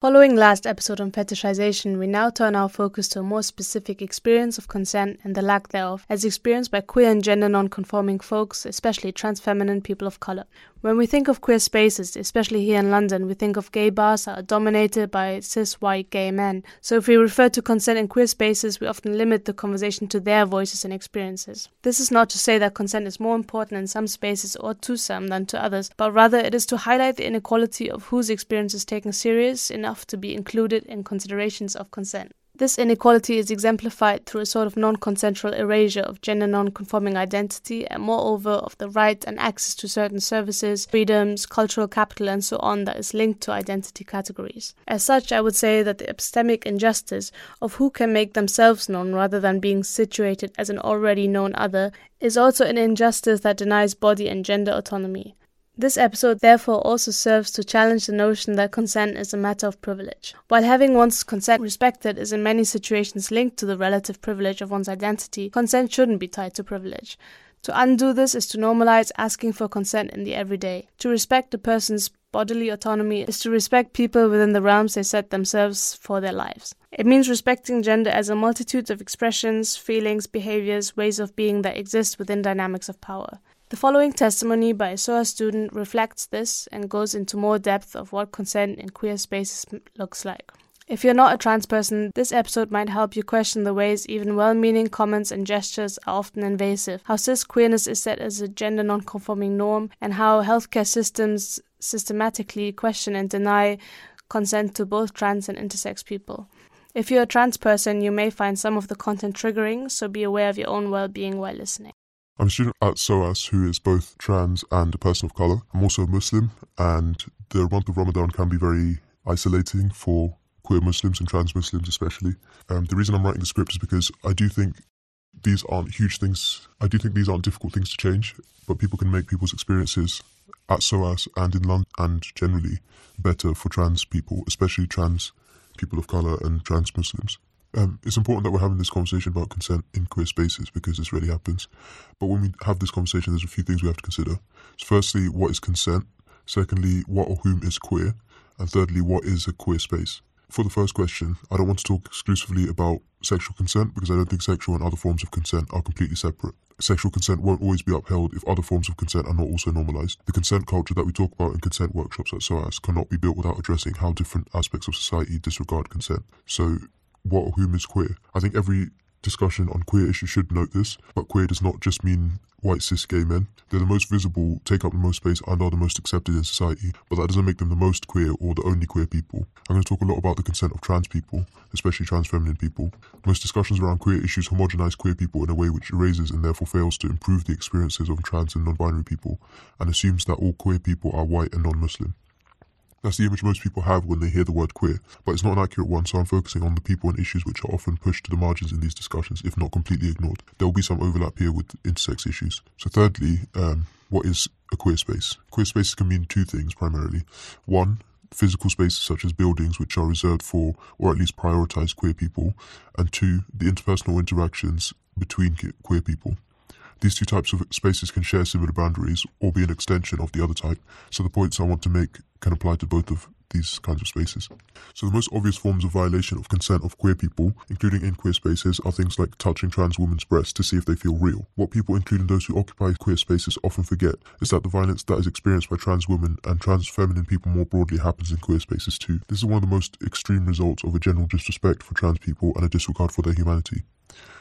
Following last episode on fetishization, we now turn our focus to a more specific experience of consent and the lack thereof, as experienced by queer and gender non-conforming folks, especially trans feminine people of color. When we think of queer spaces, especially here in London, we think of gay bars that are dominated by cis white gay men. So if we refer to consent in queer spaces, we often limit the conversation to their voices and experiences. This is not to say that consent is more important in some spaces or to some than to others, but rather it is to highlight the inequality of whose experience is taken serious enough to be included in considerations of consent. This inequality is exemplified through a sort of non consensual erasure of gender non conforming identity and, moreover, of the right and access to certain services, freedoms, cultural capital, and so on that is linked to identity categories. As such, I would say that the epistemic injustice of who can make themselves known rather than being situated as an already known other is also an injustice that denies body and gender autonomy. This episode therefore also serves to challenge the notion that consent is a matter of privilege. While having one's consent respected is in many situations linked to the relative privilege of one's identity, consent shouldn't be tied to privilege. To undo this is to normalize asking for consent in the everyday. To respect a person's bodily autonomy is to respect people within the realms they set themselves for their lives. It means respecting gender as a multitude of expressions, feelings, behaviors, ways of being that exist within dynamics of power. The following testimony by a SOAS student reflects this and goes into more depth of what consent in queer spaces looks like. If you're not a trans person, this episode might help you question the ways even well meaning comments and gestures are often invasive, how cis queerness is set as a gender non conforming norm, and how healthcare systems systematically question and deny consent to both trans and intersex people. If you're a trans person, you may find some of the content triggering, so be aware of your own well being while listening. I'm a student at SOAS who is both trans and a person of color. I'm also a Muslim, and the month of Ramadan can be very isolating for queer Muslims and trans Muslims, especially. Um, the reason I'm writing the script is because I do think these aren't huge things. I do think these aren't difficult things to change, but people can make people's experiences at SOAS and in London and generally better for trans people, especially trans people of color and trans Muslims. Um, it's important that we're having this conversation about consent in queer spaces because this really happens. But when we have this conversation, there's a few things we have to consider. So firstly, what is consent? Secondly, what or whom is queer? And thirdly, what is a queer space? For the first question, I don't want to talk exclusively about sexual consent because I don't think sexual and other forms of consent are completely separate. Sexual consent won't always be upheld if other forms of consent are not also normalized. The consent culture that we talk about in consent workshops at SOAS cannot be built without addressing how different aspects of society disregard consent. So what or whom is queer. I think every discussion on queer issues should note this, but queer does not just mean white cis gay men. They're the most visible, take up the most space, and are the most accepted in society, but that doesn't make them the most queer or the only queer people. I'm going to talk a lot about the consent of trans people, especially trans feminine people. Most discussions around queer issues homogenize queer people in a way which erases and therefore fails to improve the experiences of trans and non binary people, and assumes that all queer people are white and non Muslim. That's the image most people have when they hear the word queer, but it's not an accurate one, so I'm focusing on the people and issues which are often pushed to the margins in these discussions, if not completely ignored. There will be some overlap here with intersex issues. So, thirdly, um, what is a queer space? Queer spaces can mean two things primarily. One, physical spaces such as buildings which are reserved for or at least prioritize queer people, and two, the interpersonal interactions between queer people. These two types of spaces can share similar boundaries or be an extension of the other type, so the points I want to make can apply to both of these kinds of spaces. So the most obvious forms of violation of consent of queer people, including in queer spaces, are things like touching trans women's breasts to see if they feel real. What people, including those who occupy queer spaces, often forget is that the violence that is experienced by trans women and trans feminine people more broadly happens in queer spaces too. This is one of the most extreme results of a general disrespect for trans people and a disregard for their humanity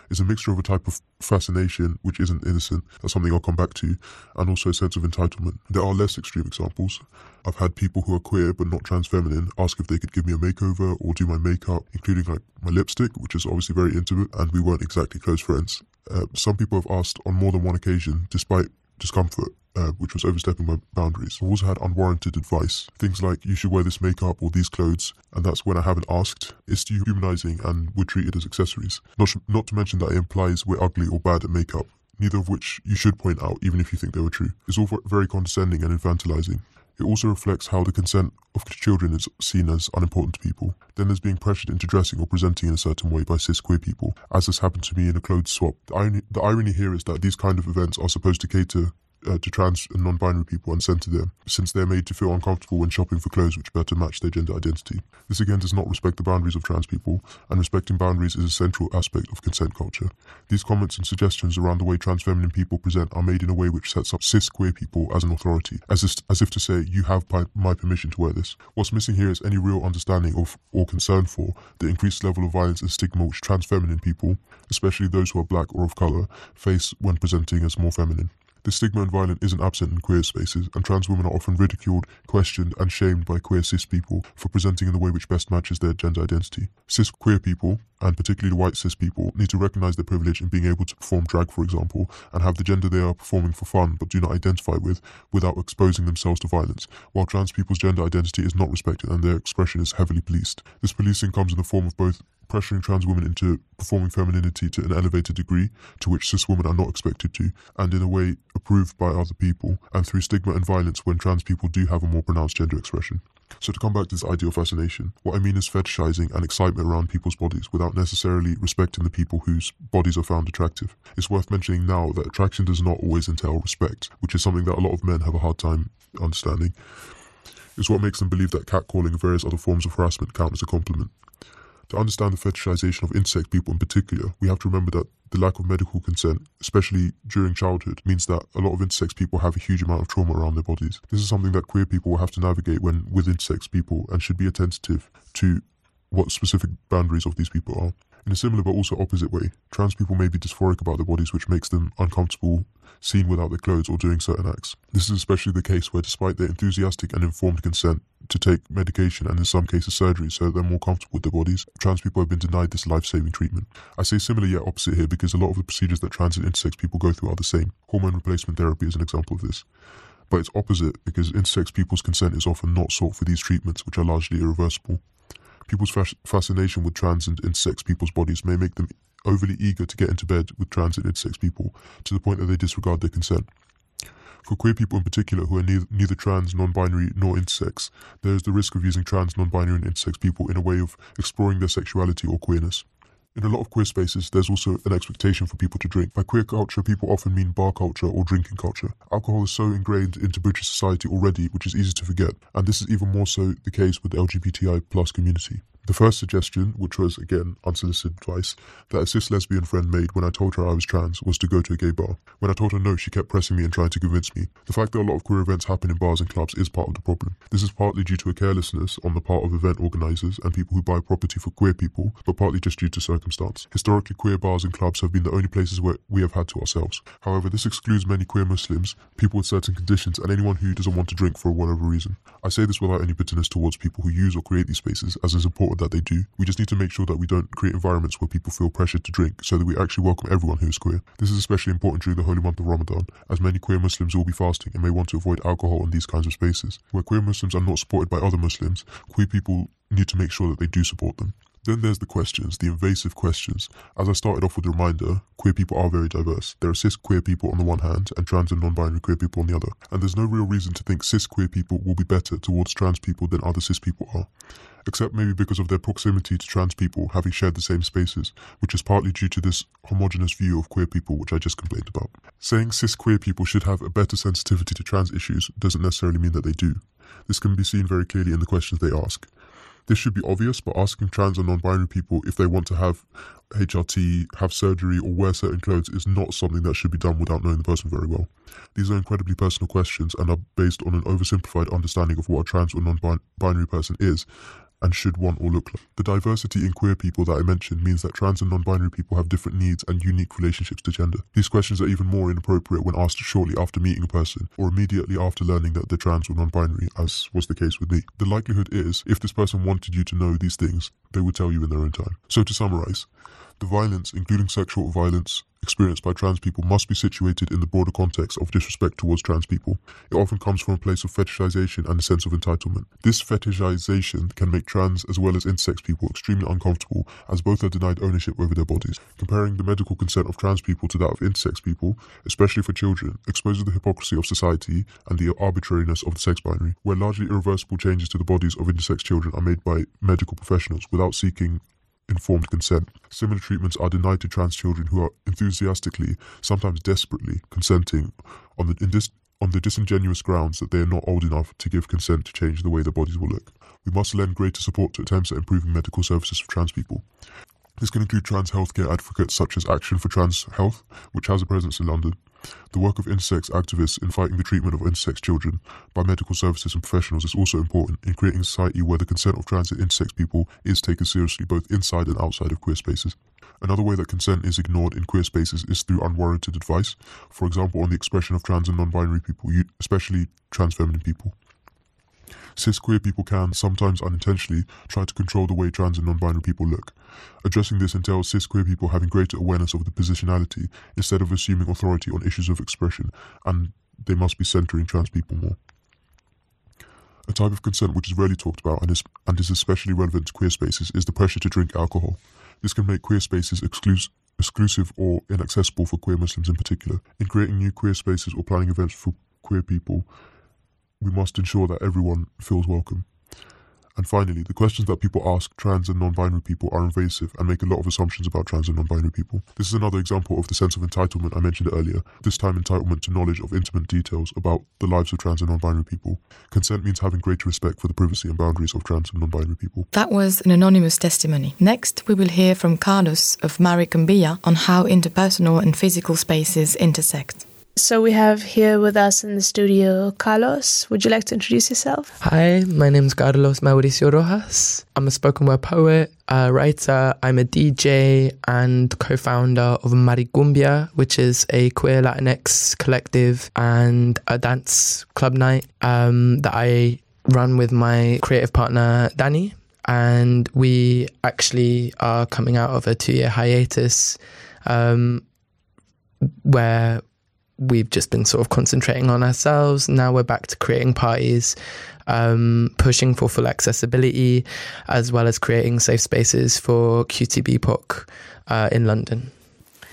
is a mixture of a type of fascination which isn't innocent, that's something I'll come back to, and also a sense of entitlement. There are less extreme examples. I've had people who are queer but not trans feminine ask if they could give me a makeover or do my makeup, including like my lipstick, which is obviously very intimate, and we weren't exactly close friends. Uh, some people have asked on more than one occasion, despite discomfort, uh, which was overstepping my boundaries. I've also had unwarranted advice. Things like, you should wear this makeup or these clothes, and that's when I haven't asked. It's dehumanizing and we're treated as accessories. Not, not to mention that it implies we're ugly or bad at makeup, neither of which you should point out, even if you think they were true. It's all very condescending and infantilizing. It also reflects how the consent of children is seen as unimportant to people. Then there's being pressured into dressing or presenting in a certain way by cis queer people, as has happened to me in a clothes swap. The irony, the irony here is that these kind of events are supposed to cater uh, to trans and non-binary people and sent to them, since they're made to feel uncomfortable when shopping for clothes which better match their gender identity. This again does not respect the boundaries of trans people, and respecting boundaries is a central aspect of consent culture. These comments and suggestions around the way trans feminine people present are made in a way which sets up cis queer people as an authority, as if, as if to say, you have my permission to wear this. What's missing here is any real understanding of or concern for the increased level of violence and stigma which trans feminine people, especially those who are black or of colour, face when presenting as more feminine. The stigma and violence isn't absent in queer spaces, and trans women are often ridiculed, questioned, and shamed by queer cis people for presenting in the way which best matches their gender identity. Cis queer people, and particularly white cis people, need to recognize their privilege in being able to perform drag, for example, and have the gender they are performing for fun but do not identify with without exposing themselves to violence, while trans people's gender identity is not respected and their expression is heavily policed. This policing comes in the form of both pressuring trans women into performing femininity to an elevated degree to which cis women are not expected to, and in a way approved by other people, and through stigma and violence when trans people do have a more pronounced gender expression. So, to come back to this ideal fascination, what I mean is fetishizing and excitement around people's bodies without necessarily respecting the people whose bodies are found attractive. It's worth mentioning now that attraction does not always entail respect, which is something that a lot of men have a hard time understanding. It's what makes them believe that catcalling and various other forms of harassment count as a compliment. To understand the fetishization of intersex people in particular, we have to remember that the lack of medical consent, especially during childhood, means that a lot of intersex people have a huge amount of trauma around their bodies. This is something that queer people will have to navigate when with intersex people and should be attentive to what specific boundaries of these people are. In a similar but also opposite way, trans people may be dysphoric about their bodies, which makes them uncomfortable seen without their clothes or doing certain acts. This is especially the case where, despite their enthusiastic and informed consent to take medication and in some cases surgery so that they're more comfortable with their bodies, trans people have been denied this life saving treatment. I say similar yet opposite here because a lot of the procedures that trans and intersex people go through are the same. Hormone replacement therapy is an example of this. But it's opposite because intersex people's consent is often not sought for these treatments, which are largely irreversible. People's fascination with trans and intersex people's bodies may make them overly eager to get into bed with trans and intersex people to the point that they disregard their consent. For queer people in particular who are neither, neither trans, non binary, nor intersex, there is the risk of using trans, non binary, and intersex people in a way of exploring their sexuality or queerness. In a lot of queer spaces, there's also an expectation for people to drink. By queer culture, people often mean bar culture or drinking culture. Alcohol is so ingrained into British society already, which is easy to forget, and this is even more so the case with the LGBTI plus community. The first suggestion, which was again unsolicited advice, that a cis lesbian friend made when I told her I was trans was to go to a gay bar. When I told her no, she kept pressing me and trying to convince me. The fact that a lot of queer events happen in bars and clubs is part of the problem. This is partly due to a carelessness on the part of event organisers and people who buy property for queer people, but partly just due to circumstance. Historically, queer bars and clubs have been the only places where we have had to ourselves. However, this excludes many queer Muslims, people with certain conditions, and anyone who doesn't want to drink for whatever reason. I say this without any bitterness towards people who use or create these spaces, as it's important that they do. We just need to make sure that we don't create environments where people feel pressured to drink so that we actually welcome everyone who is queer. This is especially important during the holy month of Ramadan, as many queer Muslims will be fasting and may want to avoid alcohol in these kinds of spaces. Where queer Muslims are not supported by other Muslims, queer people need to make sure that they do support them. Then there's the questions, the invasive questions. As I started off with a reminder, queer people are very diverse. There are cis queer people on the one hand and trans and non binary queer people on the other. And there's no real reason to think cis queer people will be better towards trans people than other cis people are. Except maybe because of their proximity to trans people having shared the same spaces, which is partly due to this homogenous view of queer people, which I just complained about. Saying cis queer people should have a better sensitivity to trans issues doesn't necessarily mean that they do. This can be seen very clearly in the questions they ask. This should be obvious, but asking trans and non binary people if they want to have HRT, have surgery, or wear certain clothes is not something that should be done without knowing the person very well. These are incredibly personal questions and are based on an oversimplified understanding of what a trans or non binary person is and should want or look like. The diversity in queer people that I mentioned means that trans and non binary people have different needs and unique relationships to gender. These questions are even more inappropriate when asked shortly after meeting a person or immediately after learning that they're trans or non binary, as was the case with me. The likelihood is, if this person wanted you to know these things, they would tell you in their own time. So to summarize, the violence, including sexual violence, experienced by trans people must be situated in the broader context of disrespect towards trans people. It often comes from a place of fetishization and a sense of entitlement. This fetishization can make trans as well as intersex people extremely uncomfortable as both are denied ownership over their bodies. Comparing the medical consent of trans people to that of intersex people, especially for children, exposes the hypocrisy of society and the arbitrariness of the sex binary, where largely irreversible changes to the bodies of intersex children are made by medical professionals without seeking informed consent. Similar treatments are denied to trans children who are enthusiastically, sometimes desperately, consenting on the, dis- on the disingenuous grounds that they are not old enough to give consent to change the way their bodies will look. We must lend greater support to attempts at improving medical services for trans people. This can include trans healthcare advocates such as Action for Trans Health, which has a presence in London, the work of intersex activists in fighting the treatment of intersex children by medical services and professionals is also important in creating a society where the consent of trans and intersex people is taken seriously both inside and outside of queer spaces. Another way that consent is ignored in queer spaces is through unwarranted advice, for example, on the expression of trans and non binary people, especially trans feminine people. Cis queer people can, sometimes unintentionally, try to control the way trans and non binary people look. Addressing this entails cis queer people having greater awareness of the positionality instead of assuming authority on issues of expression, and they must be centering trans people more. A type of consent which is rarely talked about and is, and is especially relevant to queer spaces is the pressure to drink alcohol. This can make queer spaces exclusive exclusive or inaccessible for queer Muslims in particular. In creating new queer spaces or planning events for queer people, we must ensure that everyone feels welcome. And finally, the questions that people ask trans and non binary people are invasive and make a lot of assumptions about trans and non binary people. This is another example of the sense of entitlement I mentioned earlier, this time entitlement to knowledge of intimate details about the lives of trans and non binary people. Consent means having greater respect for the privacy and boundaries of trans and non binary people. That was an anonymous testimony. Next, we will hear from Carlos of Maricumbia on how interpersonal and physical spaces intersect. So we have here with us in the studio Carlos. Would you like to introduce yourself? Hi, my name is Carlos Mauricio Rojas. I'm a spoken word poet, a writer, I'm a DJ and co-founder of Maricumbia, which is a queer Latinx collective and a dance club night um, that I run with my creative partner Danny. And we actually are coming out of a two-year hiatus um, where we've just been sort of concentrating on ourselves. Now we're back to creating parties, um, pushing for full accessibility, as well as creating safe spaces for QT uh, in London.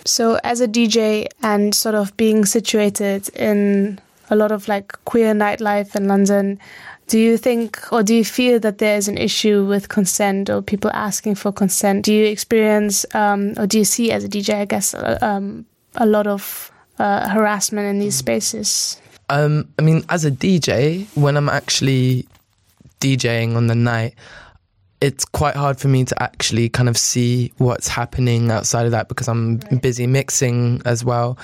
So, as a DJ and sort of being situated in a lot of like queer nightlife in London, do you think or do you feel that there's an issue with consent or people asking for consent? Do you experience um, or do you see as a DJ, I guess, uh, um, a lot of uh, harassment in these spaces? Um, I mean, as a DJ, when I'm actually DJing on the night, it's quite hard for me to actually kind of see what's happening outside of that because I'm right. busy mixing as well.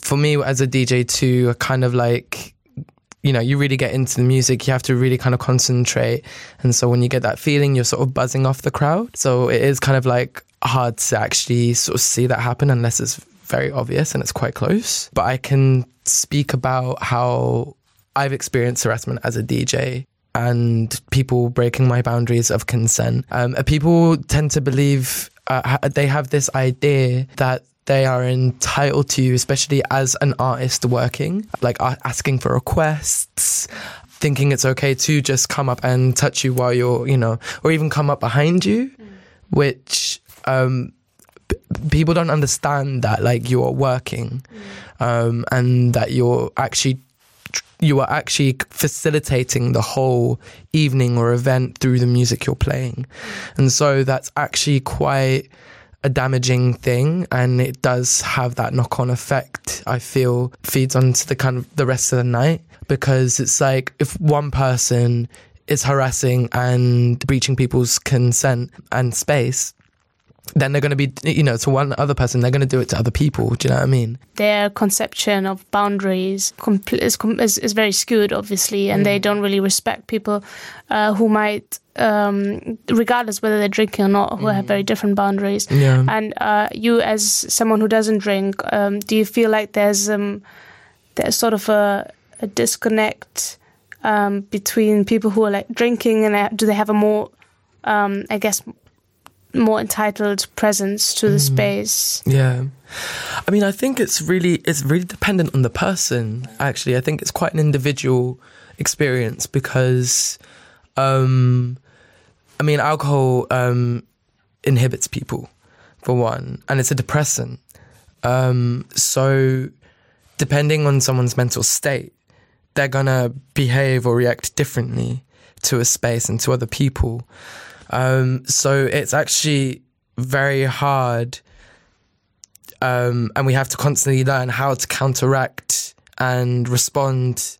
For me, as a DJ too, kind of like you know, you really get into the music, you have to really kind of concentrate. And so when you get that feeling, you're sort of buzzing off the crowd. So it is kind of like hard to actually sort of see that happen unless it's very obvious and it's quite close. But I can speak about how I've experienced harassment as a DJ and people breaking my boundaries of consent. Um, people tend to believe uh, they have this idea that they are entitled to, you, especially as an artist working, like asking for requests, thinking it's okay to just come up and touch you while you're, you know, or even come up behind you, mm. which um, people don't understand that like you're working mm. um, and that you're actually you are actually facilitating the whole evening or event through the music you're playing mm. and so that's actually quite a damaging thing and it does have that knock-on effect i feel feeds onto the kind of the rest of the night because it's like if one person is harassing and breaching people's consent and space then they're going to be, you know, to one other person, they're going to do it to other people. Do you know what I mean? Their conception of boundaries is, is, is very skewed, obviously, and mm. they don't really respect people uh, who might, um, regardless whether they're drinking or not, who mm. have very different boundaries. Yeah. And uh, you, as someone who doesn't drink, um, do you feel like there's um, there's sort of a, a disconnect um, between people who are like drinking and do they have a more, um, I guess, more entitled presence to the mm. space. Yeah. I mean, I think it's really it's really dependent on the person. Actually, I think it's quite an individual experience because, um, I mean, alcohol um, inhibits people for one, and it's a depressant. Um, so, depending on someone's mental state, they're gonna behave or react differently to a space and to other people. Um, so it's actually very hard um, and we have to constantly learn how to counteract and respond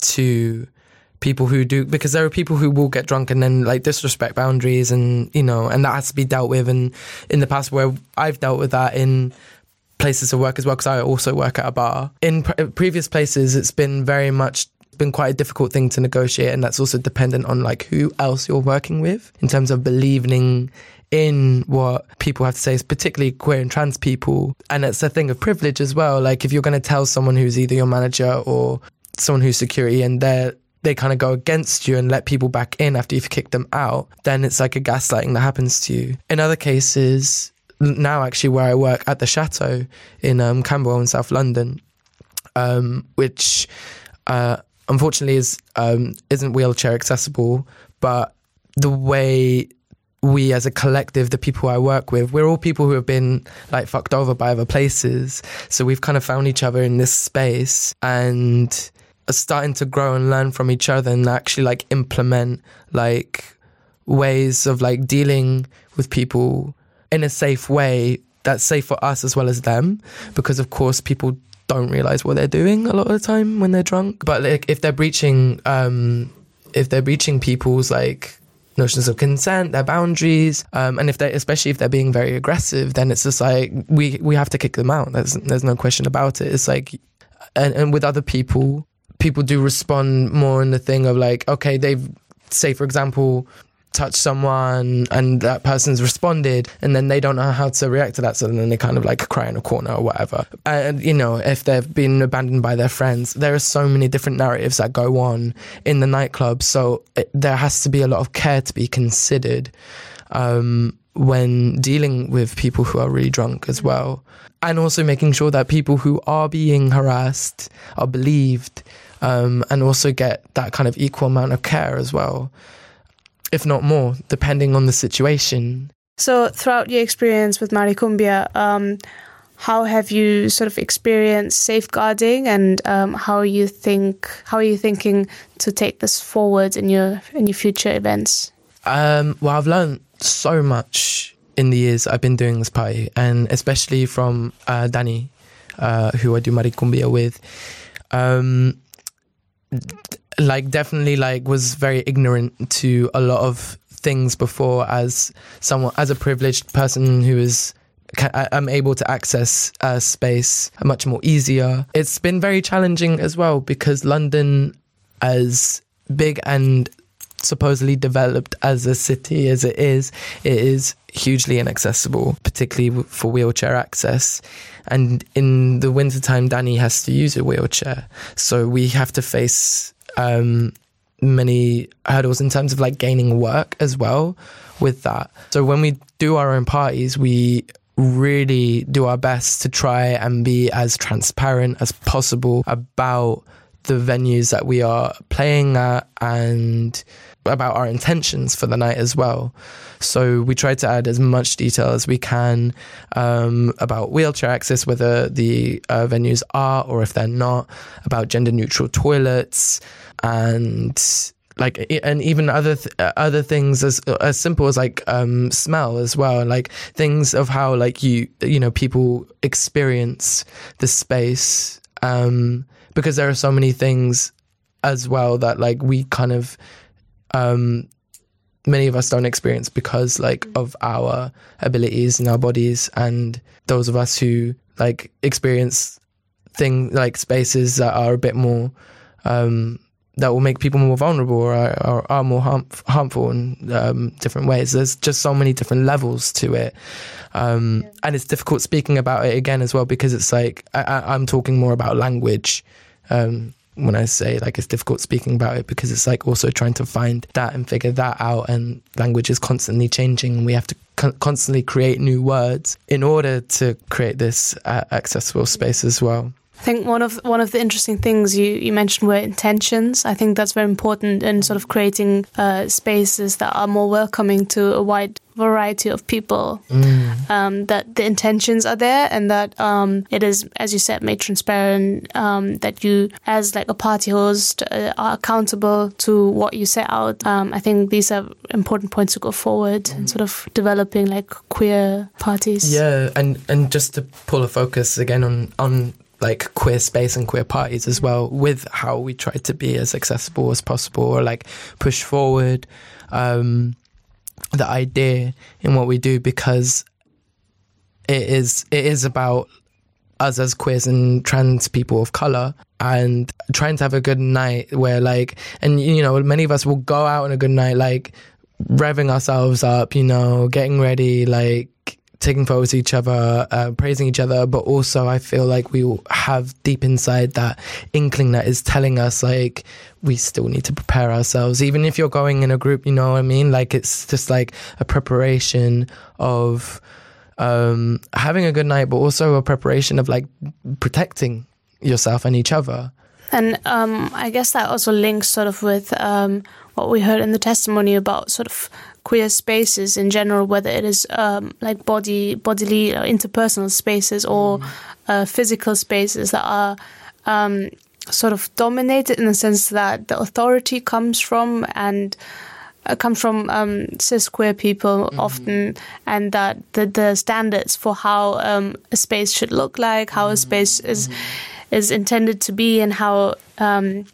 to people who do because there are people who will get drunk and then like disrespect boundaries and you know and that has to be dealt with. And in the past where I've dealt with that in places of work as well because I also work at a bar. In pre- previous places it's been very much been quite a difficult thing to negotiate and that's also dependent on like who else you're working with in terms of believing in what people have to say, particularly queer and trans people. And it's a thing of privilege as well. Like if you're going to tell someone who's either your manager or someone who's security and they're they kind of go against you and let people back in after you've kicked them out, then it's like a gaslighting that happens to you. In other cases, now actually where I work at the Chateau in um, Camberwell in South London, um, which uh, unfortunately is um, isn't wheelchair accessible, but the way we as a collective, the people I work with, we're all people who have been like fucked over by other places. So we've kind of found each other in this space and are starting to grow and learn from each other and actually like implement like ways of like dealing with people in a safe way that's safe for us as well as them. Because of course people don't realize what they're doing a lot of the time when they're drunk. But like if they're breaching um if they're breaching people's like notions of consent, their boundaries, um, and if they, especially if they're being very aggressive, then it's just like we we have to kick them out. There's there's no question about it. It's like, and, and with other people, people do respond more in the thing of like, okay, they've say for example touch someone and that person's responded and then they don't know how to react to that so then they kind of like cry in a corner or whatever. And you know if they've been abandoned by their friends there are so many different narratives that go on in the nightclub so it, there has to be a lot of care to be considered um, when dealing with people who are really drunk as well. And also making sure that people who are being harassed are believed um, and also get that kind of equal amount of care as well if not more, depending on the situation. So, throughout your experience with Maricumbia, um, how have you sort of experienced safeguarding, and um, how you think how are you thinking to take this forward in your in your future events? Um, well, I've learned so much in the years I've been doing this party, and especially from uh, Danny, uh, who I do Maricumbia with. Um, like definitely like was very ignorant to a lot of things before as someone as a privileged person who is I'm able to access uh, space much more easier. It's been very challenging as well because London, as big and supposedly developed as a city as it is, it is hugely inaccessible, particularly for wheelchair access. And in the wintertime, Danny has to use a wheelchair. So we have to face um, many hurdles in terms of like gaining work as well with that. So when we do our own parties, we really do our best to try and be as transparent as possible about the venues that we are playing at and about our intentions for the night as well. So we try to add as much detail as we can um, about wheelchair access, whether the uh, venues are or if they're not, about gender neutral toilets, and like and even other th- other things as as simple as like um, smell as well like things of how like you you know people experience the space um, because there are so many things as well that like we kind of um, many of us don't experience because like of our abilities and our bodies and those of us who like experience thing like spaces that are a bit more um, that will make people more vulnerable or are, are, are more harm, harmful in um, different ways. There's just so many different levels to it. Um, yeah. And it's difficult speaking about it again as well because it's like I, am talking more about language. Um, when I say like it's difficult speaking about it because it's like also trying to find that and figure that out, and language is constantly changing, and we have to con- constantly create new words in order to create this uh, accessible space as well. I think one of one of the interesting things you, you mentioned were intentions. I think that's very important in sort of creating uh, spaces that are more welcoming to a wide variety of people. Mm. Um, that the intentions are there and that um, it is, as you said, made transparent. Um, that you, as like a party host, uh, are accountable to what you set out. Um, I think these are important points to go forward and sort of developing like queer parties. Yeah, and and just to pull a focus again on on like queer space and queer parties as well with how we try to be as accessible as possible or like push forward um the idea in what we do because it is it is about us as queers and trans people of color and trying to have a good night where like and you know many of us will go out on a good night like revving ourselves up you know getting ready like taking photos of each other uh, praising each other but also i feel like we all have deep inside that inkling that is telling us like we still need to prepare ourselves. Even if you're going in a group you know what i mean? Like it's just like a preparation of um having a good night but also a preparation of like protecting yourself and each other. And um, I guess that also links sort of with um, what we heard in the testimony about sort of queer spaces in general, whether it is um, like body, bodily, or interpersonal spaces or uh, physical spaces that are um, sort of dominated in the sense that the authority comes from and uh, come from um, cis queer people often, and that the, the standards for how um, a space should look like, how a space is is intended to be, and how um,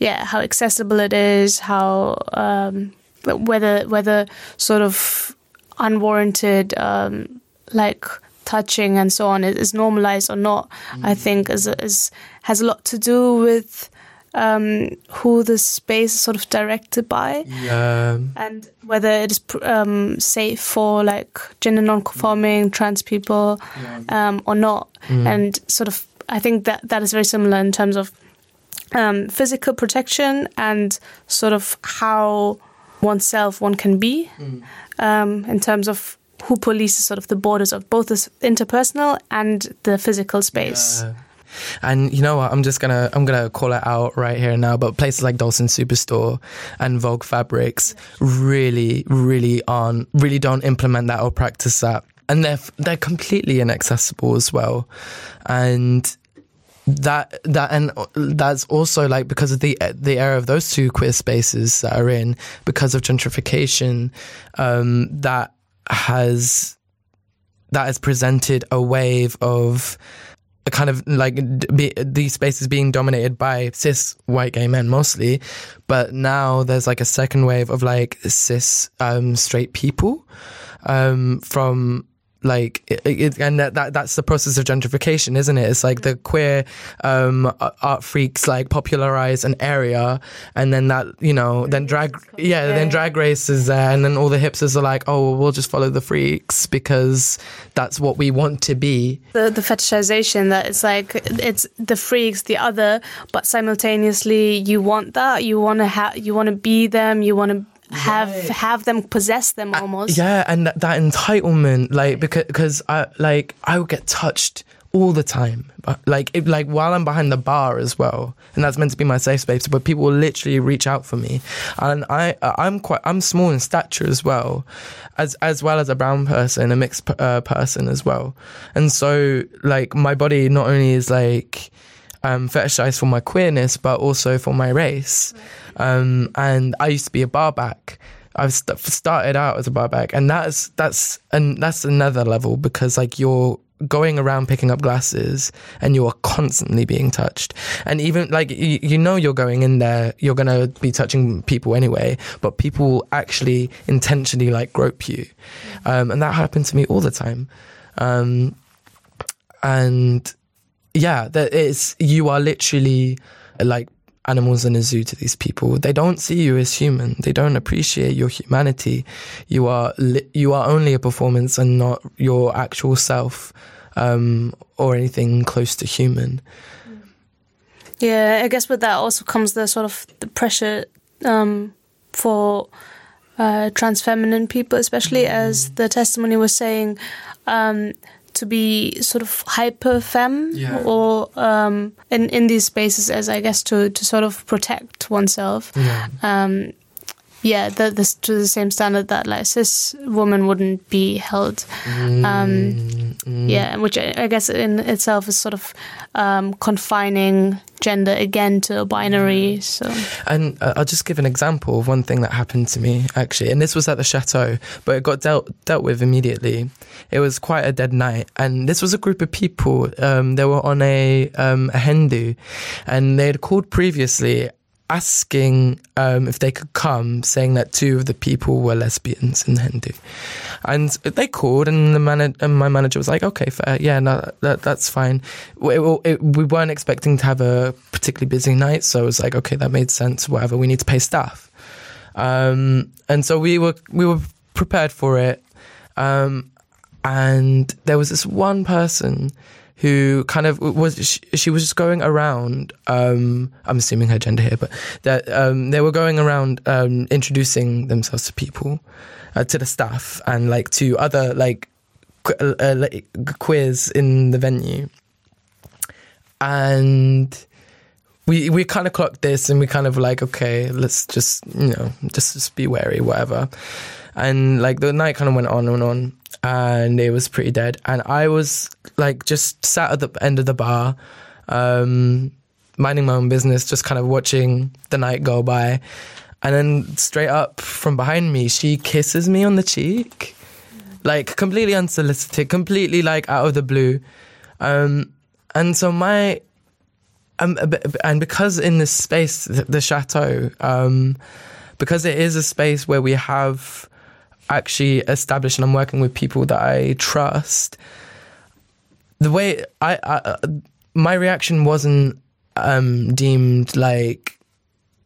yeah how accessible it is, how um, whether whether sort of unwarranted um, like touching and so on is, normalized or not. I think is is has a lot to do with um, who the space is sort of directed by yeah. and whether it is pr- um, safe for like gender non-conforming trans people um, or not. And sort of i think that that is very similar in terms of um, physical protection and sort of how oneself one can be um, in terms of who polices sort of the borders of both the interpersonal and the physical space Yeah. And you know what? I'm just gonna I'm gonna call it out right here now. But places like Dalston Superstore and Vogue Fabrics really, really aren't really don't implement that or practice that, and they're they're completely inaccessible as well, and that that and that's also like because of the the era of those two queer spaces that are in because of gentrification um that has that has presented a wave of a kind of like be, these spaces being dominated by cis white gay men mostly. But now there's like a second wave of like cis um straight people um from like it, it, and that, that that's the process of gentrification isn't it? It's like the queer um art freaks like popularize an area and then that you know then drag yeah, then drag race is there and then all the hipsters are like oh well, we'll just follow the freaks because that's what we want to be. The the fetishization that it's like it's the freaks the other but simultaneously you want that you want to have you want to be them you want to have have them possess them almost. Yeah, and that, that entitlement, like because because I like I would get touched all the time, like if, like while I'm behind the bar as well, and that's meant to be my safe space. But people will literally reach out for me, and I I'm quite I'm small in stature as well, as as well as a brown person, a mixed uh, person as well, and so like my body not only is like um, fetishized for my queerness, but also for my race. Um, and I used to be a barback. I've st- started out as a barback, and that's that's and that's another level because like you're going around picking up glasses and you are constantly being touched and even like you, you know you're going in there you're going to be touching people anyway but people actually intentionally like grope you um, and that happened to me all the time um, and yeah, that it's you are literally like animals in a zoo to these people. They don't see you as human. They don't appreciate your humanity. You are li- you are only a performance and not your actual self um, or anything close to human. Yeah, I guess with that also comes the sort of the pressure um, for uh, trans feminine people, especially as the testimony was saying, um, to be sort of hyper femme Yeah. or um, in in these spaces as I guess to to sort of protect oneself. Yeah. Um, yeah, the, this to the same standard that like cis woman wouldn't be held. Um, Mm, Yeah, which I, guess in itself is sort of um, confining gender again to a binary. So And uh, I'll just give an example of one thing that happened to me actually, and this was at the chateau, but it got dealt dealt with immediately. It was quite a dead night, and this was a group of people. Um, they were on a um, a hen do, and they had called previously asking um, if they could come, saying that two of the people were lesbians in hen do, and they called, and the man- and my manager was like, "Okay, fair, yeah, no, that, that's fine." We, it, we weren't expecting to have a particularly busy night, so I was like, "Okay, that made sense. Whatever, we need to pay staff," um, and so we were we were prepared for it, um, and there was this one person who kind of was she, she was just going around um i'm assuming her gender here but that um they were going around um introducing themselves to people uh, to the staff and like to other like uh, uh, like queers in the venue. And we we kind of clocked this and we kind of like okay let's just you know just, just be wary whatever. And like the night kind of went on and on and it was pretty dead. And i was like just sat at the end of the bar um minding my own business just kind of watching the night go by. And then straight up from behind me she kisses me on the cheek. Like completely unsolicited completely like out of the blue. Um and so my um, and because in this space, the, the chateau, um, because it is a space where we have actually established, and I'm working with people that I trust. The way I, I my reaction wasn't um, deemed like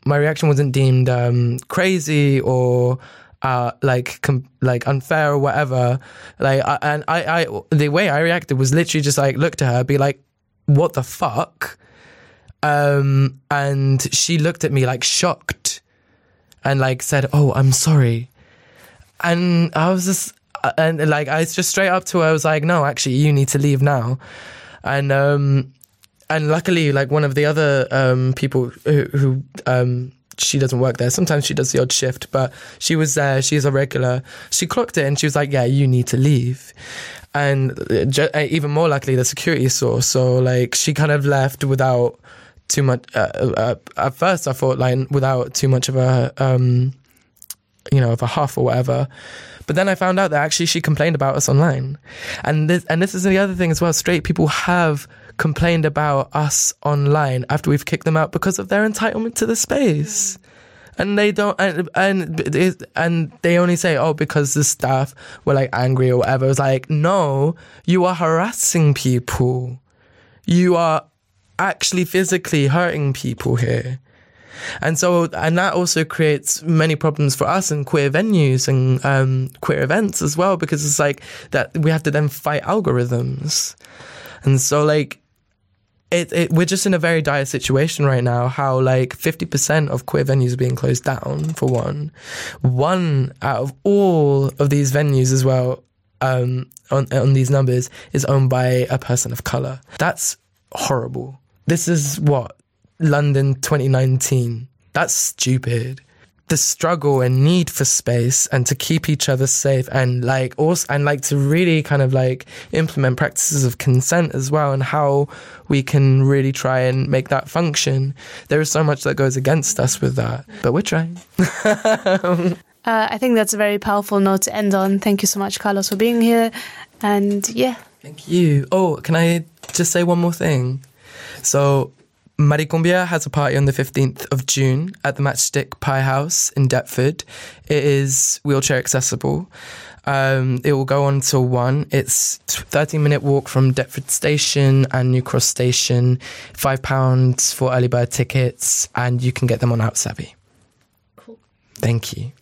my reaction wasn't deemed um, crazy or uh, like com- like unfair or whatever. Like, I, and I, I, the way I reacted was literally just like look to her, be like, "What the fuck?" Um, and she looked at me like shocked, and like said, "Oh, I'm sorry." And I was just, uh, and like I just straight up to her, I was like, "No, actually, you need to leave now." And um, and luckily, like one of the other um, people who, who um, she doesn't work there. Sometimes she does the odd shift, but she was there. She's a regular. She clocked it and she was like, "Yeah, you need to leave." And uh, uh, even more luckily, the security saw. So like she kind of left without too much. Uh, uh, at first, I thought like without too much of a um, you know of a huff or whatever. But then I found out that actually she complained about us online, and this and this is the other thing as well. Straight people have complained about us online after we've kicked them out because of their entitlement to the space. And they don't, and and and they only say, "Oh, because the staff were like angry or whatever." It's like, no, you are harassing people. You are actually physically hurting people here. And so, and that also creates many problems for us in queer venues and um, queer events as well, because it's like that we have to then fight algorithms. And so, like, it, it we're just in a very dire situation right now. How like fifty percent of queer venues are being closed down for one. One out of all of these venues as well um, on on these numbers is owned by a person of color. That's horrible. This is what London 2019. That's stupid. The struggle and need for space and to keep each other safe and like also and like to really kind of like implement practices of consent as well and how we can really try and make that function. There is so much that goes against us with that, but we're trying. uh, I think that's a very powerful note to end on. Thank you so much, Carlos, for being here. And yeah, Thank you. Oh, can I just say one more thing? So, Maricumbia has a party on the 15th of June at the Matchstick Pie House in Deptford. It is wheelchair accessible. Um, it will go on till 1. It's 13 minute walk from Deptford Station and New Cross Station. £5 for early bird tickets, and you can get them on Outsavvy. Cool. Thank you.